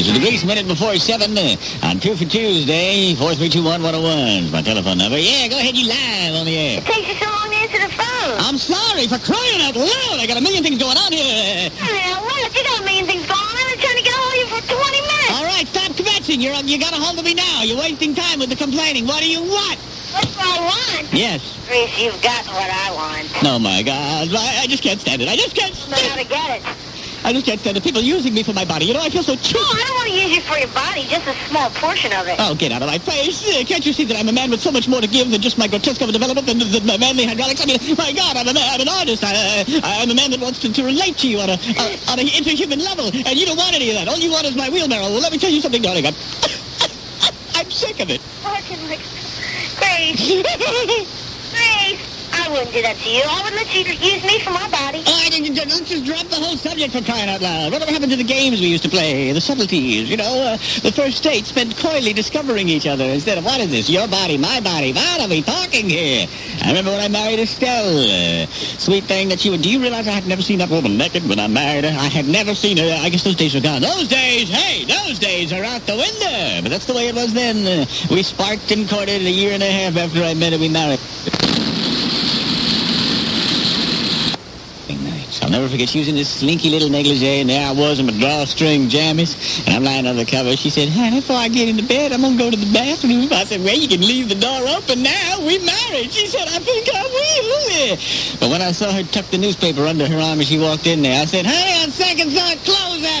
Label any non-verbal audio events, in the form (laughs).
This is the Grease Minute before 7 uh, on 2 for Tuesday, 4321101 is my telephone number. Yeah, go ahead, you live on the air. It takes you so long to answer the phone. I'm sorry for crying out loud. I got a million things going on here. Well, what? You got a million things going on. I've been trying to get a hold of you for 20 minutes. All right, stop kvetching. You're, you got a hold of me now. You're wasting time with the complaining. What do you want? What I want? Yes. Grease, you've got what I want. Oh, my God. I, I just can't stand it. I just can't Know how stand to get it. I just can't stand it. People using me for my body. You know, I feel so cheap. No, I don't want to use you for your body, just a small portion of it. Oh, get out of my face. Uh, Can't you see that I'm a man with so much more to give than just my grotesque development than, the, manly hydraulics? I mean, my God, I'm, a man, I'm an artist. I, uh, I'm a man that wants to, to relate to you on a, uh, on an interhuman level, and you don't want any of that. All you want is my wheelbarrow. Well, let me tell you something, darling. I'm, (laughs) I'm sick of it. Fucking like... Grace. Grace. I (laughs) wouldn't do that to you. I would let you use me for my body. Oh, I didn't, let's just drop the whole subject for crying out loud. Whatever happened to the games we used to play? The subtleties, you know? Uh, the first state spent coyly discovering each other instead of, what is this? Your body, my body. What are we talking here? I remember when I married Estelle. Uh, sweet thing that she would... Do you realize I had never seen that woman naked when I married her? I had never seen her. I guess those days are gone. Those days, hey, those days are out the window. But that's the way it was then. Uh, we sparked and courted a year and a half after I met her. We married. I'll never forget she was in this slinky little negligee, and there I was in my drawstring jammies, and I'm lying under the cover. She said, honey, before I get into bed, I'm going to go to the bathroom. I said, well, you can leave the door open now. We married. She said, I think I will. But when I saw her tuck the newspaper under her arm as she walked in there, I said, honey, on second thought, close that